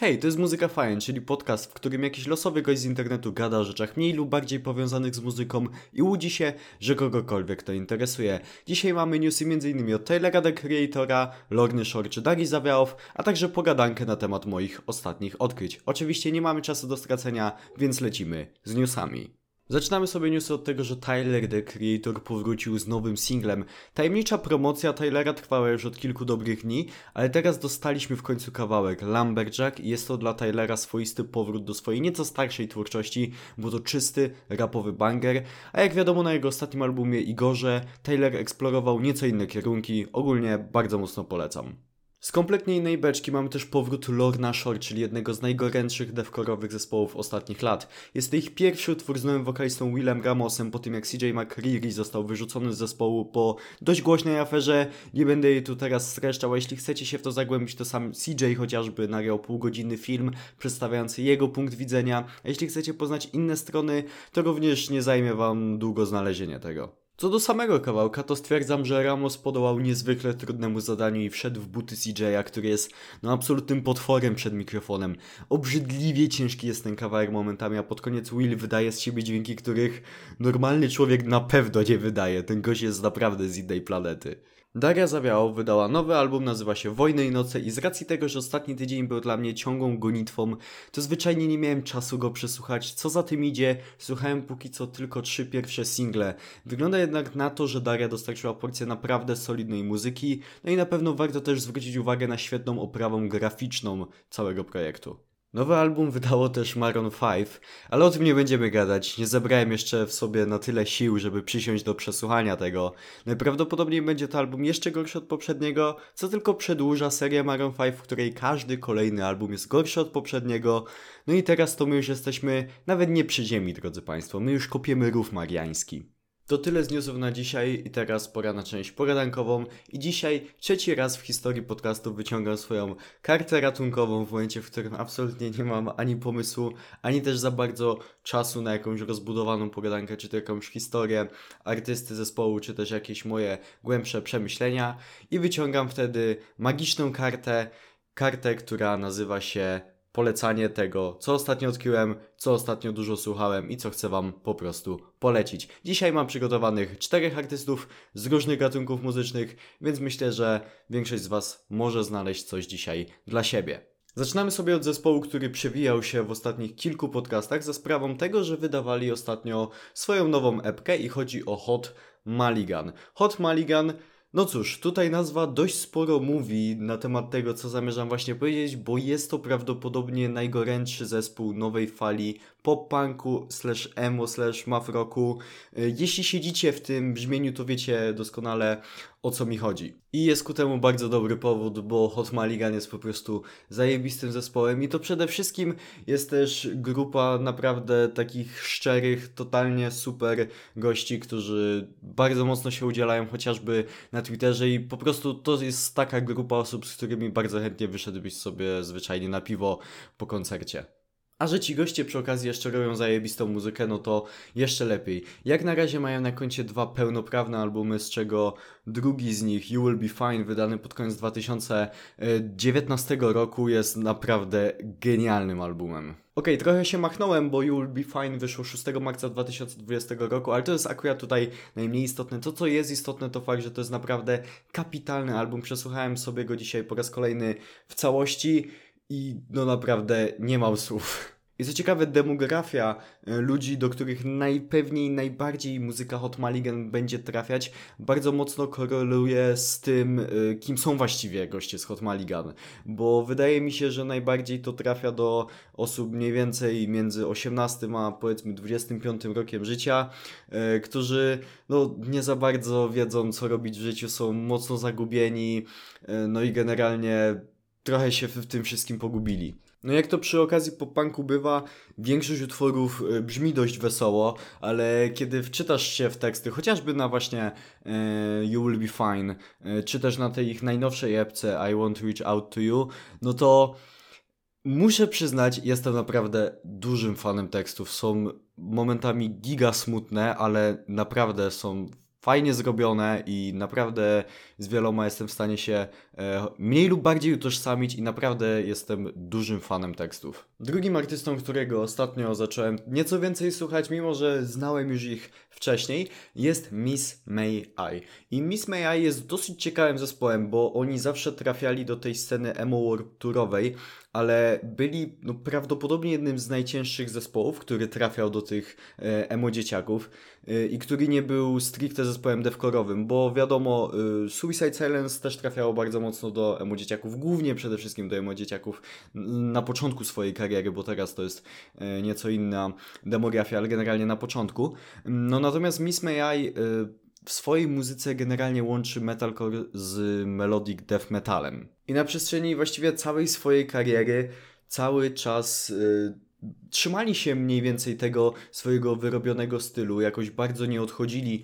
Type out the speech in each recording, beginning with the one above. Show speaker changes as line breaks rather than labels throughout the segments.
Hej, to jest Muzyka Fajn, czyli podcast, w którym jakiś losowy gość z internetu gada o rzeczach mniej lub bardziej powiązanych z muzyką i łudzi się, że kogokolwiek to interesuje. Dzisiaj mamy newsy m.in. od Taylora the Creatora, Lorny Shore czy Dari Zawiałow, a także pogadankę na temat moich ostatnich odkryć. Oczywiście nie mamy czasu do stracenia, więc lecimy z newsami. Zaczynamy sobie newsy od tego, że Tyler, the Creator, powrócił z nowym singlem. Tajemnicza promocja Tylera trwała już od kilku dobrych dni, ale teraz dostaliśmy w końcu kawałek Lumberjack i jest to dla Tylera swoisty powrót do swojej nieco starszej twórczości, bo to czysty, rapowy banger, a jak wiadomo na jego ostatnim albumie Igorze, Tyler eksplorował nieco inne kierunki, ogólnie bardzo mocno polecam. Z kompletnie innej beczki mamy też powrót Lorna Shore, czyli jednego z najgorętszych devcore'owych zespołów ostatnich lat. Jest to ich pierwszy utwór z nowym wokalistą Willem Ramosem po tym jak CJ McCreary został wyrzucony z zespołu po dość głośnej aferze. Nie będę jej tu teraz streszczał, a jeśli chcecie się w to zagłębić, to sam CJ chociażby nagrał półgodzinny film przedstawiający jego punkt widzenia. A jeśli chcecie poznać inne strony, to również nie zajmie wam długo znalezienie tego. Co do samego kawałka, to stwierdzam, że Ramos podołał niezwykle trudnemu zadaniu i wszedł w buty CJ'a, który jest no absolutnym potworem przed mikrofonem. Obrzydliwie ciężki jest ten kawałek momentami, a pod koniec Will wydaje z siebie dźwięki, których normalny człowiek na pewno nie wydaje. Ten gość jest naprawdę z innej planety. Daria Zawiało wydała nowy album, nazywa się Wojny i Noce i z racji tego, że ostatni tydzień był dla mnie ciągłą gonitwą, to zwyczajnie nie miałem czasu go przesłuchać. Co za tym idzie, słuchałem póki co tylko trzy pierwsze single. Wygląda jednak na to, że Daria dostarczyła porcję naprawdę solidnej muzyki, no i na pewno warto też zwrócić uwagę na świetną oprawę graficzną całego projektu. Nowy album wydało też Maroon 5, ale o tym nie będziemy gadać. Nie zebrałem jeszcze w sobie na tyle sił, żeby przysiąść do przesłuchania tego. Najprawdopodobniej będzie to album jeszcze gorszy od poprzedniego, co tylko przedłuża serię Maroon 5, w której każdy kolejny album jest gorszy od poprzedniego. No i teraz to my już jesteśmy nawet nie przy ziemi, drodzy Państwo. My już kopiemy rów mariański. To tyle z newsów na dzisiaj i teraz pora na część pogadankową i dzisiaj trzeci raz w historii podcastu wyciągam swoją kartę ratunkową w momencie, w którym absolutnie nie mam ani pomysłu, ani też za bardzo czasu na jakąś rozbudowaną pogadankę, czy to jakąś historię artysty zespołu, czy też jakieś moje głębsze przemyślenia. I wyciągam wtedy magiczną kartę, kartę, która nazywa się polecanie tego, co ostatnio odkryłem, co ostatnio dużo słuchałem i co chcę Wam po prostu polecić. Dzisiaj mam przygotowanych czterech artystów z różnych gatunków muzycznych, więc myślę, że większość z Was może znaleźć coś dzisiaj dla siebie. Zaczynamy sobie od zespołu, który przewijał się w ostatnich kilku podcastach za sprawą tego, że wydawali ostatnio swoją nową epkę i chodzi o Hot Maligan. Hot Maligan no cóż, tutaj nazwa dość sporo mówi na temat tego, co zamierzam właśnie powiedzieć, bo jest to prawdopodobnie najgorętszy zespół nowej fali pop-punku slash emo slash math rocku. Y, jeśli siedzicie w tym brzmieniu, to wiecie doskonale o co mi chodzi. I jest ku temu bardzo dobry powód, bo Hot Maligan jest po prostu zajebistym zespołem i to przede wszystkim jest też grupa naprawdę takich szczerych, totalnie super gości, którzy bardzo mocno się udzielają chociażby na Twitterze i po prostu to jest taka grupa osób, z którymi bardzo chętnie wyszedłbyś sobie zwyczajnie na piwo po koncercie. A że ci goście przy okazji jeszcze robią zajebistą muzykę, no to jeszcze lepiej. Jak na razie mają na koncie dwa pełnoprawne albumy, z czego drugi z nich, You Will Be Fine, wydany pod koniec 2019 roku, jest naprawdę genialnym albumem. Ok, trochę się machnąłem, bo You Will Be Fine wyszło 6 marca 2020 roku, ale to jest akurat tutaj najmniej istotne. To, co jest istotne, to fakt, że to jest naprawdę kapitalny album. Przesłuchałem sobie go dzisiaj po raz kolejny w całości i no naprawdę nie mam słów. I co ciekawe, demografia e, ludzi, do których najpewniej najbardziej muzyka Hot Maligan będzie trafiać, bardzo mocno koreluje z tym, e, kim są właściwie goście z Hot Maligan. Bo wydaje mi się, że najbardziej to trafia do osób mniej więcej między 18 a powiedzmy 25 rokiem życia, e, którzy no, nie za bardzo wiedzą, co robić w życiu, są mocno zagubieni, no i generalnie trochę się w tym wszystkim pogubili. No jak to przy okazji pop-punku bywa, większość utworów e, brzmi dość wesoło, ale kiedy wczytasz się w teksty, chociażby na właśnie e, You Will Be Fine, e, czy też na tej ich najnowszej epce I Want to Reach Out to You, no to muszę przyznać, jestem naprawdę dużym fanem tekstów. Są momentami giga smutne, ale naprawdę są fajnie zrobione i naprawdę z wieloma jestem w stanie się e, mniej lub bardziej utożsamić i naprawdę jestem dużym fanem tekstów. Drugim artystą, którego ostatnio zacząłem nieco więcej słuchać, mimo że znałem już ich wcześniej, jest Miss May I. I Miss May I jest dosyć ciekawym zespołem, bo oni zawsze trafiali do tej sceny emo world tourowej, ale byli no, prawdopodobnie jednym z najcięższych zespołów, który trafiał do tych e, emo dzieciaków e, i który nie był stricte zespołem devcore'owym, bo wiadomo, e, Suicide Silence też trafiało bardzo mocno do emo dzieciaków, głównie przede wszystkim do emo dzieciaków na początku swojej kariery, bo teraz to jest e, nieco inna demografia, ale generalnie na początku. No natomiast Miss May I e, w swojej muzyce generalnie łączy metalcore z melodic death metalem. I na przestrzeni właściwie całej swojej kariery cały czas y, trzymali się mniej więcej tego swojego wyrobionego stylu, jakoś bardzo nie odchodzili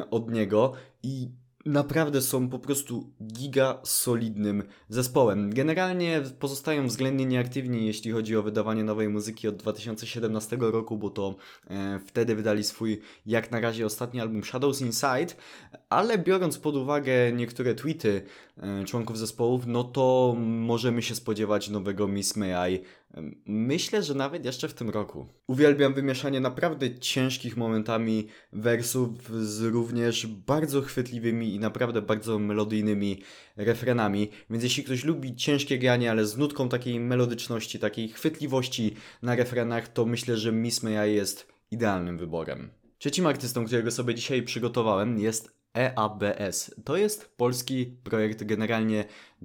y, od niego i naprawdę są po prostu giga solidnym zespołem. Generalnie pozostają względnie nieaktywni, jeśli chodzi o wydawanie nowej muzyki od 2017 roku, bo to e, wtedy wydali swój jak na razie ostatni album Shadows Inside, ale biorąc pod uwagę niektóre tweety e, członków zespołów, no to możemy się spodziewać nowego Miss May I Myślę, że nawet jeszcze w tym roku. Uwielbiam wymieszanie naprawdę ciężkich momentami wersów z również bardzo chwytliwymi i naprawdę bardzo melodyjnymi refrenami. Więc jeśli ktoś lubi ciężkie granie, ale z nutką takiej melodyczności, takiej chwytliwości na refrenach, to myślę, że Miss May I jest idealnym wyborem. Trzecim artystą, którego sobie dzisiaj przygotowałem jest EABS. To jest polski projekt generalnie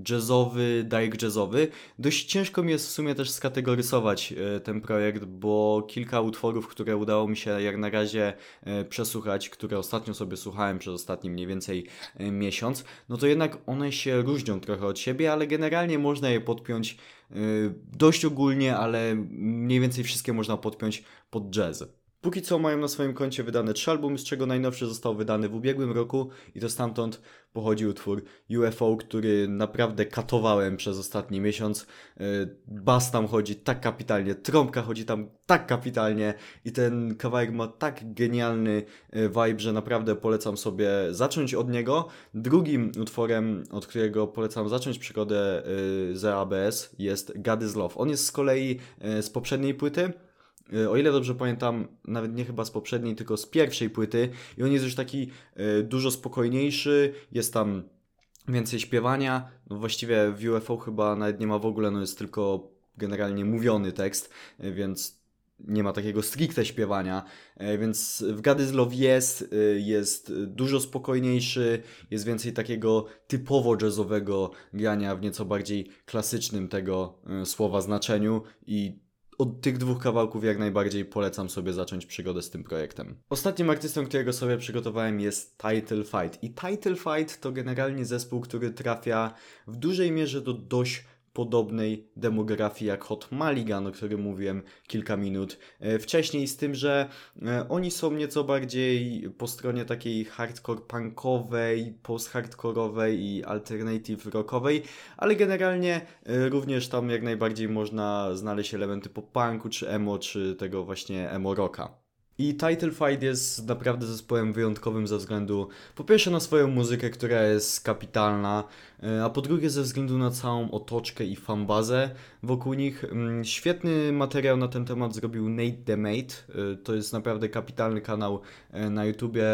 jazzowy, dark jazzowy. Dość ciężko mi jest w sumie też skategoryzować e, ten projekt, bo kilka utworów, które udało mi się jak na razie e, przesłuchać, które ostatnio sobie słuchałem przez ostatni mniej więcej e, miesiąc, no to jednak one się różnią trochę od siebie, ale generalnie można je podpiąć dość ogólnie, ale mniej więcej wszystkie można podpiąć pod jazz. Póki co mają na swoim koncie wydane trzy albumy, z czego najnowszy został wydany w ubiegłym roku i to stamtąd pochodzi utwór UFO, który naprawdę katowałem przez ostatni miesiąc. E, bas tam chodzi tak kapitalnie, trąbka chodzi tam tak kapitalnie i ten kawałek ma tak genialny e, vibe, że naprawdę polecam sobie zacząć od niego. Drugim utworem, od którego polecam zacząć przygodę e, z ABS jest God is Love. On jest z kolei z poprzedniej płyty, o ile dobrze pamiętam, nawet nie chyba z poprzedniej, tylko z pierwszej płyty i on jest już taki e, dużo spokojniejszy, jest tam więcej śpiewania, no właściwie w UFO chyba nawet nie ma w ogóle, no jest tylko generalnie mówiony tekst, e, więc nie ma takiego stricte śpiewania, więc w Gadyzlow jest, jest dużo spokojniejszy, jest więcej takiego typowo jazzowego grania w nieco bardziej klasycznym tego słowa znaczeniu i od tych dwóch kawałków jak najbardziej polecam sobie zacząć przygodę z tym projektem. Ostatnim artystą, którego sobie przygotowałem jest Title Fight. I Title Fight to generalnie zespół, który trafia w dużej mierze do dość podobnej demografii jak Hot Maligan, o którym mówiłem kilka minut e, wcześniej, z tym, że e, oni są nieco bardziej po stronie takiej hardcore punkowej, post-hardkorowej i alternative rockowej, ale generalnie e, również tam jak najbardziej można znaleźć elementy pop-punku, czy emo, czy tego właśnie emo rocka. I Title Fight jest naprawdę zespołem wyjątkowym ze względu po pierwsze na swoją muzykę, która jest kapitalna, e, a po drugie ze względu na całą otoczkę i fanbazę wokół nich. Mm, świetny materiał na ten temat zrobił Nate the Mate. E, to jest naprawdę kapitalny kanał e, na YouTubie.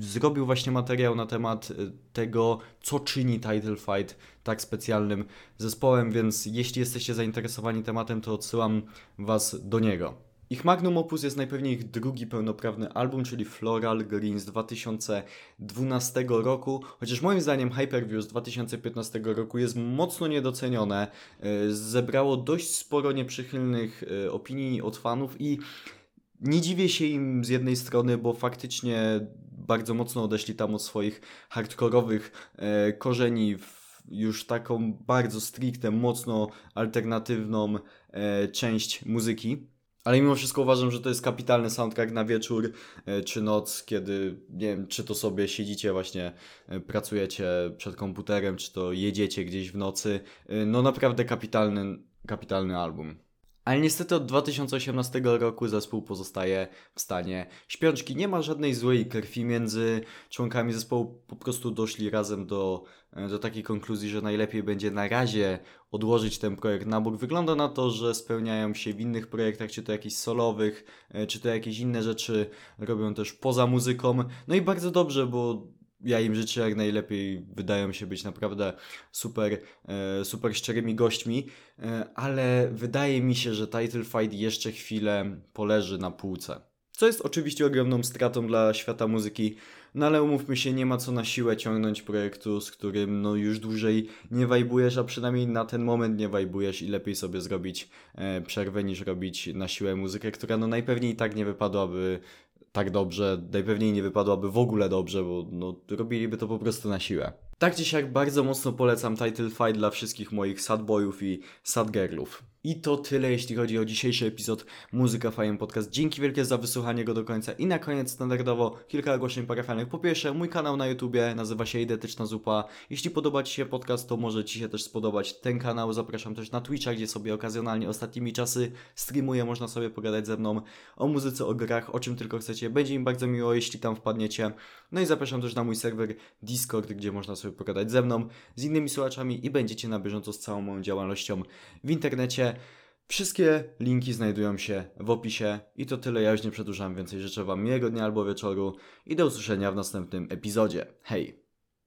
Zrobił właśnie materiał na temat tego, co czyni Title Fight tak specjalnym zespołem, więc jeśli jesteście zainteresowani tematem, to odsyłam Was do niego. Ich magnum opus jest najpewniej ich drugi pełnoprawny album, czyli Floral Green z 2012 roku, chociaż moim zdaniem Hyperview z 2015 roku jest mocno niedocenione. E, zebrało dość sporo nieprzychylnych e, opinii od fanów i nie dziwię się im z jednej strony, bo faktycznie bardzo mocno odeszli tam od swoich hardkorowych e, korzeni w już taką bardzo stricte, mocno alternatywną część muzyki. Ale mimo wszystko uważam, że to jest kapitalny soundtrack na wieczór e, czy noc, kiedy nie wiem, czy to sobie siedzicie właśnie, e, pracujecie przed komputerem, czy to jedziecie gdzieś w nocy. E, no naprawdę kapitalny, kapitalny album. Ale niestety od 2018 roku zespół pozostaje w stanie śpiączki. Nie ma żadnej złej krwi między członkami zespołu. Po prostu doszli razem do, e, do takiej konkluzji, że najlepiej będzie na razie odłożyć ten projekt na bok. Wygląda na to, że spełniają się w innych projektach, czy to jakichś solowych, e, czy to jakieś inne rzeczy robią też poza muzyką. No i bardzo dobrze, bo ja im życzę jak najlepiej, wydają się być naprawdę super, e, super szczerymi gośćmi, e, ale wydaje mi się, że Title Fight jeszcze chwilę poleży na półce. Co jest oczywiście ogromną stratą dla świata muzyki, no ale umówmy się, nie ma co na siłę ciągnąć projektu, z którym no już dłużej nie wajbujesz, a przynajmniej na ten moment nie wajbujesz i lepiej sobie zrobić e, przerwę niż robić na siłę muzykę, która no najpewniej i tak nie wypadłaby tak dobrze, najpewniej nie wypadłaby w ogóle dobrze, bo no, robiliby to po prostu na siłę. Tak czy siak bardzo mocno polecam Title Fight dla wszystkich moich sadboyów i sadgirlów. I to tyle, jeśli chodzi o dzisiejszy epizod Muzyka Fajem Podcast. Dzięki wielkie za wysłuchanie go do końca. I na koniec standardowo kilka ogłoszeń parafialnych. Po pierwsze, mój kanał na YouTubie nazywa się Identyczna Zupa. Jeśli podoba Ci się podcast, to może Ci się też spodobać ten kanał. Zapraszam też na Twitcha, gdzie sobie okazjonalnie ostatnimi czasy streamuję. Można sobie pogadać ze mną o muzyce, o grach, o czym tylko chcecie. Będzie mi bardzo miło, jeśli tam wpadniecie. No i zapraszam też na mój serwer Discord, gdzie można sobie pogadać ze mną, z innymi słuchaczami i będziecie na bieżąco z całą moją działalnością w internecie. Wszystkie linki znajdują się w opisie i to tyle, ja już nie przedłużam więcej. Życzę Wam miłego dnia albo wieczoru i do usłyszenia w następnym epizodzie. Hej!